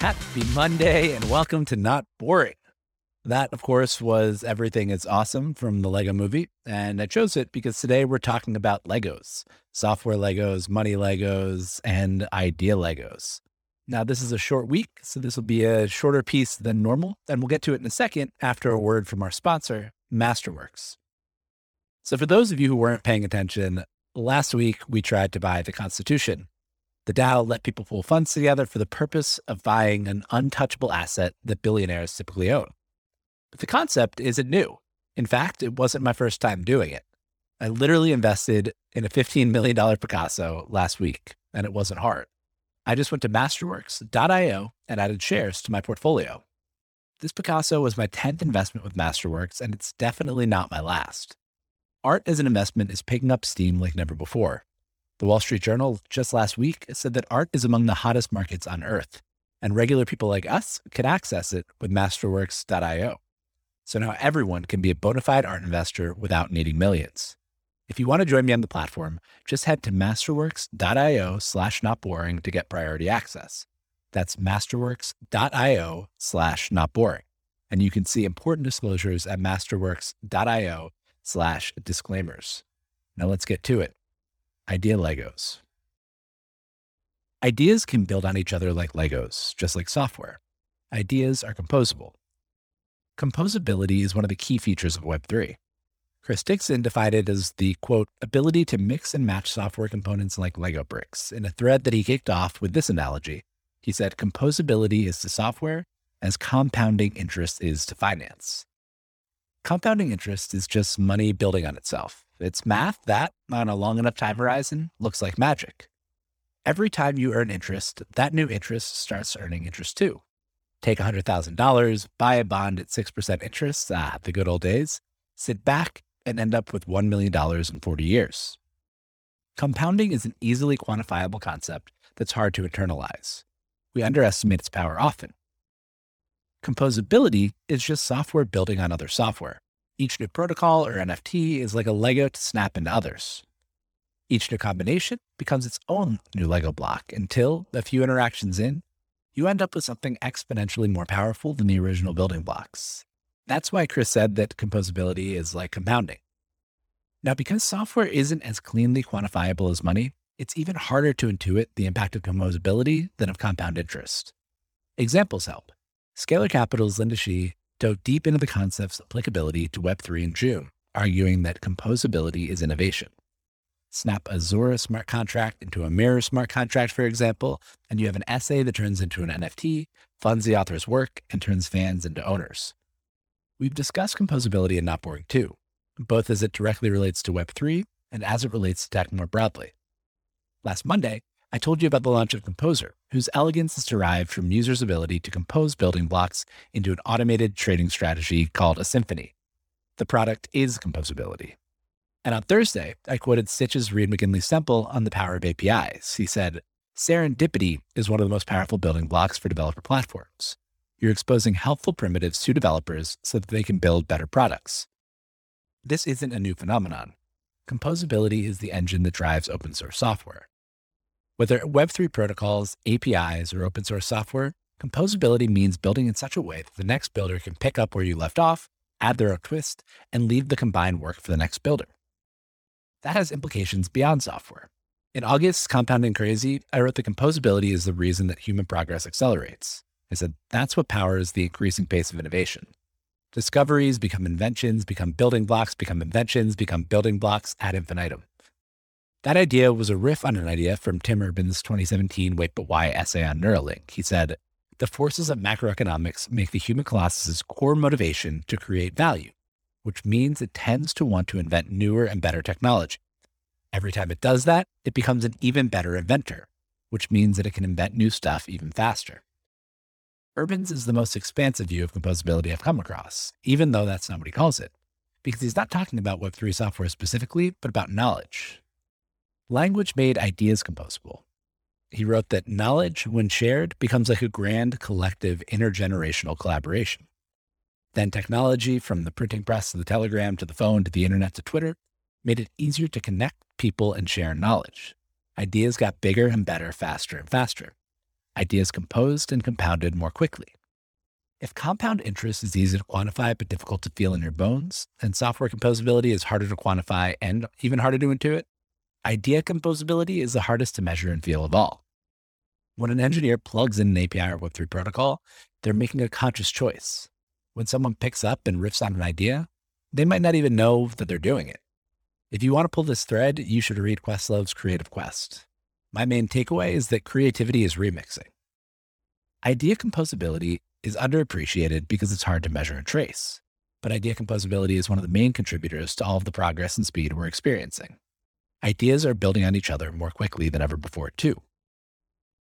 Happy Monday and welcome to Not Boring. That, of course, was Everything is Awesome from the Lego movie. And I chose it because today we're talking about Legos software Legos, money Legos, and idea Legos. Now, this is a short week, so this will be a shorter piece than normal. And we'll get to it in a second after a word from our sponsor, Masterworks. So, for those of you who weren't paying attention, last week we tried to buy the Constitution. The DAO let people pool funds together for the purpose of buying an untouchable asset that billionaires typically own. But the concept isn't new. In fact, it wasn't my first time doing it. I literally invested in a $15 million Picasso last week, and it wasn't hard. I just went to masterworks.io and added shares to my portfolio. This Picasso was my 10th investment with Masterworks, and it's definitely not my last. Art as an investment is picking up steam like never before. The Wall Street Journal just last week said that art is among the hottest markets on earth, and regular people like us can access it with masterworks.io. So now everyone can be a bona fide art investor without needing millions. If you want to join me on the platform, just head to masterworks.io slash not boring to get priority access. That's masterworks.io slash not boring. And you can see important disclosures at masterworks.io slash disclaimers. Now let's get to it. Idea Legos. Ideas can build on each other like Legos, just like software. Ideas are composable. Composability is one of the key features of Web3. Chris Dixon defined it as the quote, ability to mix and match software components like Lego bricks in a thread that he kicked off with this analogy. He said, composability is to software as compounding interest is to finance. Compounding interest is just money building on itself. It's math that, on a long enough time horizon, looks like magic. Every time you earn interest, that new interest starts earning interest too. Take $100,000, buy a bond at 6% interest, ah, the good old days, sit back and end up with $1 million in 40 years. Compounding is an easily quantifiable concept that's hard to internalize. We underestimate its power often. Composability is just software building on other software. Each new protocol or NFT is like a Lego to snap into others. Each new combination becomes its own new Lego block until, a few interactions in, you end up with something exponentially more powerful than the original building blocks. That's why Chris said that composability is like compounding. Now, because software isn't as cleanly quantifiable as money, it's even harder to intuit the impact of composability than of compound interest. Examples help. Scalar Capital's Linda Xie dove deep into the concept's applicability to Web3 in June, arguing that composability is innovation. Snap a Zora smart contract into a Mirror smart contract, for example, and you have an essay that turns into an NFT, funds the author's work, and turns fans into owners. We've discussed composability in Not Boring too, both as it directly relates to Web3 and as it relates to tech more broadly. Last Monday, I told you about the launch of Composer, whose elegance is derived from users' ability to compose building blocks into an automated trading strategy called a symphony. The product is composability. And on Thursday, I quoted Stitch's Reed McGinley Semple on the power of APIs. He said, Serendipity is one of the most powerful building blocks for developer platforms. You're exposing helpful primitives to developers so that they can build better products. This isn't a new phenomenon. Composability is the engine that drives open source software. Whether Web3 protocols, APIs, or open source software, composability means building in such a way that the next builder can pick up where you left off, add their own twist, and leave the combined work for the next builder. That has implications beyond software. In August's Compounding Crazy, I wrote that composability is the reason that human progress accelerates. I said, that's what powers the increasing pace of innovation. Discoveries become inventions, become building blocks, become inventions, become building blocks ad infinitum. That idea was a riff on an idea from Tim Urban's 2017 Wait But Why essay on Neuralink. He said, The forces of macroeconomics make the human colossus's core motivation to create value, which means it tends to want to invent newer and better technology. Every time it does that, it becomes an even better inventor, which means that it can invent new stuff even faster. Urban's is the most expansive view of composability I've come across, even though that's not what he calls it, because he's not talking about Web3 software specifically, but about knowledge. Language made ideas composable. He wrote that knowledge, when shared, becomes like a grand collective intergenerational collaboration. Then technology, from the printing press to the telegram to the phone to the internet to Twitter, made it easier to connect people and share knowledge. Ideas got bigger and better, faster and faster. Ideas composed and compounded more quickly. If compound interest is easy to quantify but difficult to feel in your bones, and software composability is harder to quantify and even harder to intuit, idea composability is the hardest to measure and feel of all. When an engineer plugs in an API or Web3 protocol, they're making a conscious choice. When someone picks up and riffs on an idea, they might not even know that they're doing it. If you want to pull this thread, you should read Questlove's Creative Quest. My main takeaway is that creativity is remixing. Idea composability is underappreciated because it's hard to measure and trace. But idea composability is one of the main contributors to all of the progress and speed we're experiencing. Ideas are building on each other more quickly than ever before, too.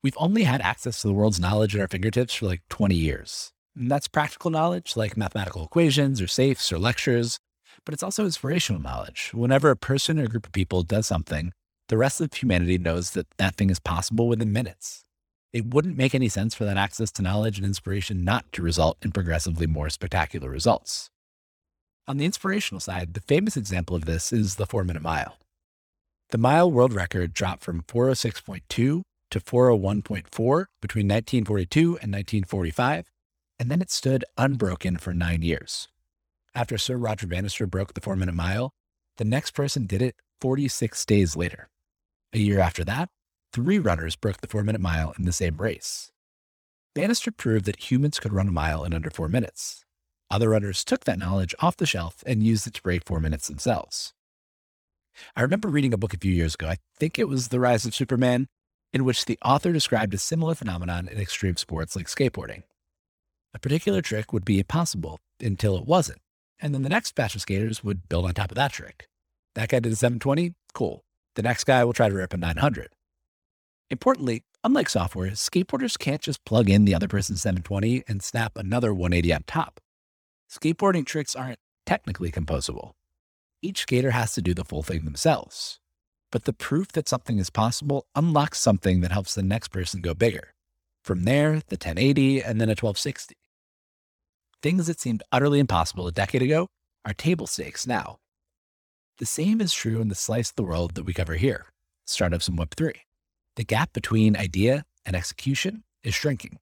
We've only had access to the world's knowledge at our fingertips for like 20 years. And that's practical knowledge like mathematical equations or safes or lectures, but it's also inspirational knowledge. Whenever a person or group of people does something, the rest of humanity knows that that thing is possible within minutes. It wouldn't make any sense for that access to knowledge and inspiration not to result in progressively more spectacular results. On the inspirational side, the famous example of this is the four minute mile. The mile world record dropped from 406.2 to 401.4 between 1942 and 1945, and then it stood unbroken for nine years. After Sir Roger Bannister broke the four minute mile, the next person did it 46 days later. A year after that, three runners broke the four minute mile in the same race. Bannister proved that humans could run a mile in under four minutes. Other runners took that knowledge off the shelf and used it to break four minutes themselves. I remember reading a book a few years ago, I think it was The Rise of Superman, in which the author described a similar phenomenon in extreme sports like skateboarding. A particular trick would be impossible until it wasn't, and then the next batch of skaters would build on top of that trick. That guy did a 720, cool. The next guy will try to rip a 900. Importantly, unlike software, skateboarders can't just plug in the other person's 720 and snap another 180 on top. Skateboarding tricks aren't technically composable. Each skater has to do the full thing themselves. But the proof that something is possible unlocks something that helps the next person go bigger. From there, the 1080 and then a 1260. Things that seemed utterly impossible a decade ago are table stakes now. The same is true in the slice of the world that we cover here startups and Web3. The gap between idea and execution is shrinking.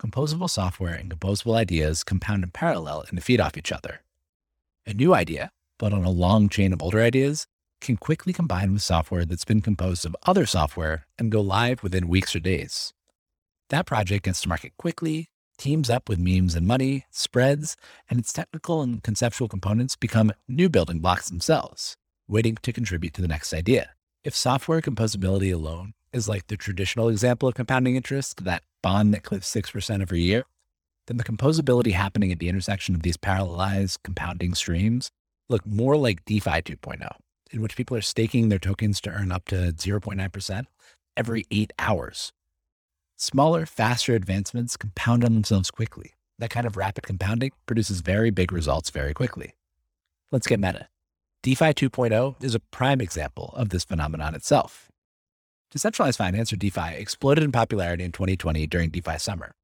Composable software and composable ideas compound in parallel and feed off each other. A new idea, built on a long chain of older ideas, can quickly combine with software that's been composed of other software and go live within weeks or days. That project gets to market quickly, teams up with memes and money, spreads, and its technical and conceptual components become new building blocks themselves, waiting to contribute to the next idea. If software composability alone is like the traditional example of compounding interest, that bond that clips 6% every year, then the composability happening at the intersection of these parallelized compounding streams look more like DeFi 2.0, in which people are staking their tokens to earn up to 0.9% every eight hours. Smaller, faster advancements compound on themselves quickly. That kind of rapid compounding produces very big results very quickly. Let's get meta. DeFi 2.0 is a prime example of this phenomenon itself. Decentralized finance, or DeFi, exploded in popularity in 2020 during DeFi summer.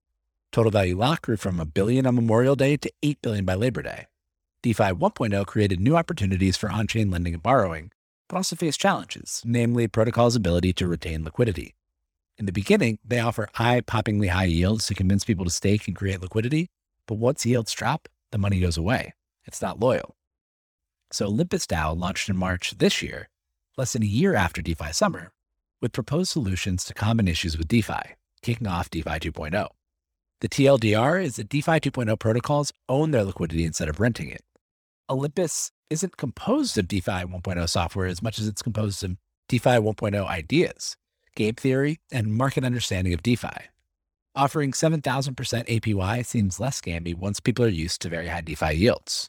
Total value lock grew from a billion on Memorial Day to 8 billion by Labor Day. DeFi 1.0 created new opportunities for on chain lending and borrowing, but also faced challenges, namely protocol's ability to retain liquidity. In the beginning, they offer eye poppingly high yields to convince people to stake and create liquidity, but once yields drop, the money goes away. It's not loyal. So Olympus DAO launched in March this year, less than a year after DeFi summer, with proposed solutions to common issues with DeFi, kicking off DeFi 2.0. The TLDR is that DeFi 2.0 protocols own their liquidity instead of renting it. Olympus isn't composed of DeFi 1.0 software as much as it's composed of DeFi 1.0 ideas, game theory, and market understanding of DeFi. Offering 7,000% APY seems less scammy once people are used to very high DeFi yields.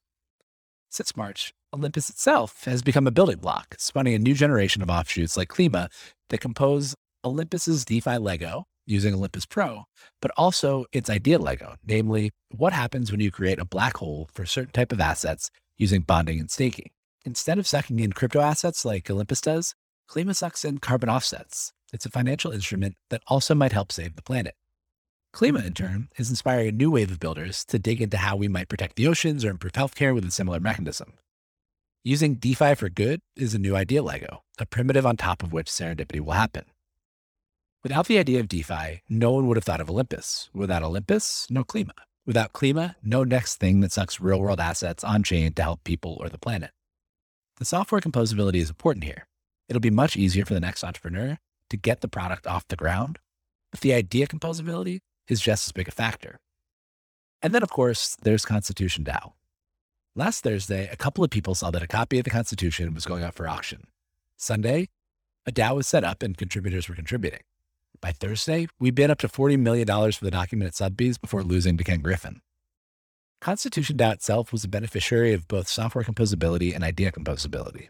Since March, Olympus itself has become a building block, spawning a new generation of offshoots like Klima that compose Olympus's DeFi Lego using Olympus Pro, but also its idea Lego, namely what happens when you create a black hole for a certain type of assets using bonding and staking. Instead of sucking in crypto assets like Olympus does, Klima sucks in carbon offsets. It's a financial instrument that also might help save the planet. Klima, in turn, is inspiring a new wave of builders to dig into how we might protect the oceans or improve healthcare with a similar mechanism. Using DeFi for good is a new idea Lego, a primitive on top of which serendipity will happen. Without the idea of DeFi, no one would have thought of Olympus. Without Olympus, no Klima. Without Klima, no next thing that sucks real world assets on chain to help people or the planet. The software composability is important here. It'll be much easier for the next entrepreneur to get the product off the ground, but the idea composability is just as big a factor. And then, of course, there's Constitution DAO. Last Thursday, a couple of people saw that a copy of the Constitution was going up for auction. Sunday, a DAO was set up and contributors were contributing. By Thursday, we bid up to $40 million for the document at Sotheby's before losing to Ken Griffin. Constitution DAO itself was a beneficiary of both software composability and idea composability.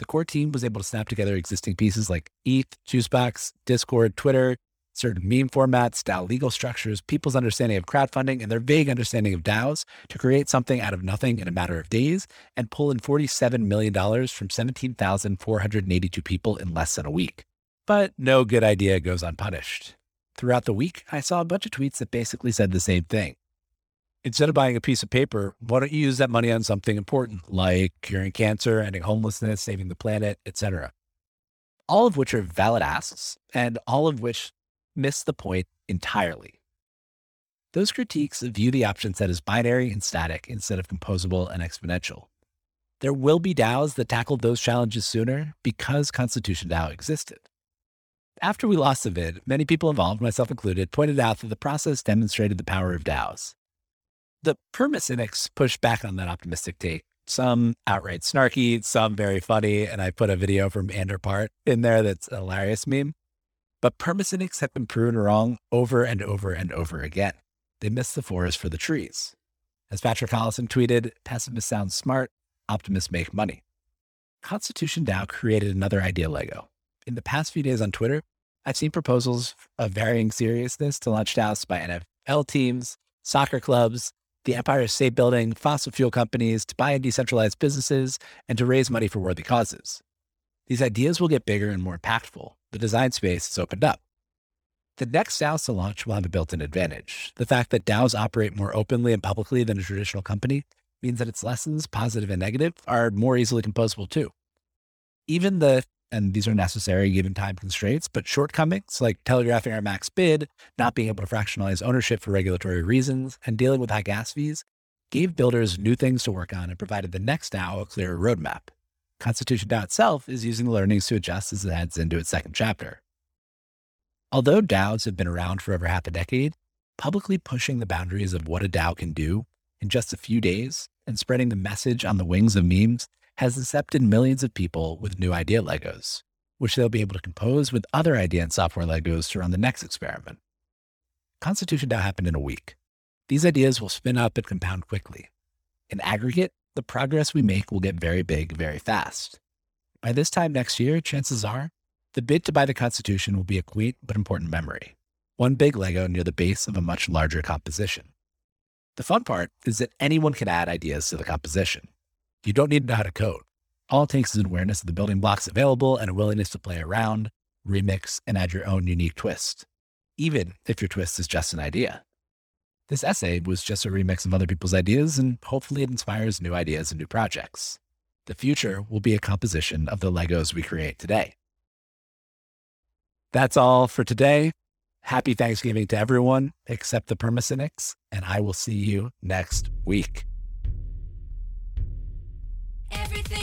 The core team was able to snap together existing pieces like ETH, Juicebox, Discord, Twitter, certain meme formats, DAO legal structures, people's understanding of crowdfunding, and their vague understanding of DAOs to create something out of nothing in a matter of days and pull in $47 million from 17,482 people in less than a week. But no good idea goes unpunished. Throughout the week, I saw a bunch of tweets that basically said the same thing. Instead of buying a piece of paper, why don't you use that money on something important like curing cancer, ending homelessness, saving the planet, etc. All of which are valid asks, and all of which miss the point entirely. Those critiques view the option set as binary and static instead of composable and exponential. There will be DAOs that tackled those challenges sooner because Constitution DAO existed. After we lost the vid, many people involved, myself included, pointed out that the process demonstrated the power of DAOs. The perma cynics pushed back on that optimistic take, some outright snarky, some very funny, and I put a video from Anderpart in there that's a hilarious meme. But perma cynics have been proven wrong over and over and over again. They miss the forest for the trees. As Patrick Collison tweeted, pessimists sound smart, optimists make money. Constitution DAO created another idea Lego. In the past few days on Twitter, I've seen proposals of varying seriousness to launch DAOs by NFL teams, soccer clubs, the Empire is State Building, fossil fuel companies, to buy and decentralize businesses, and to raise money for worthy causes. These ideas will get bigger and more impactful. The design space has opened up. The next DAOs to launch will have a built in advantage. The fact that DAOs operate more openly and publicly than a traditional company means that its lessons, positive and negative, are more easily composable too. Even the and these are necessary given time constraints, but shortcomings like telegraphing our max bid, not being able to fractionalize ownership for regulatory reasons, and dealing with high gas fees gave builders new things to work on and provided the next DAO a clearer roadmap. Constitution DAO itself is using the learnings to adjust as it heads into its second chapter. Although DAOs have been around for over half a decade, publicly pushing the boundaries of what a DAO can do in just a few days and spreading the message on the wings of memes has incepted millions of people with new idea Legos, which they'll be able to compose with other idea and software Legos to run the next experiment. Constitution DAO happened in a week. These ideas will spin up and compound quickly. In aggregate, the progress we make will get very big very fast. By this time next year, chances are the bid to buy the Constitution will be a quaint but important memory, one big Lego near the base of a much larger composition. The fun part is that anyone can add ideas to the composition. You don't need to know how to code. All it takes is an awareness of the building blocks available and a willingness to play around, remix, and add your own unique twist, even if your twist is just an idea. This essay was just a remix of other people's ideas, and hopefully it inspires new ideas and new projects. The future will be a composition of the Legos we create today. That's all for today. Happy Thanksgiving to everyone except the permacynics, and I will see you next week. Everything.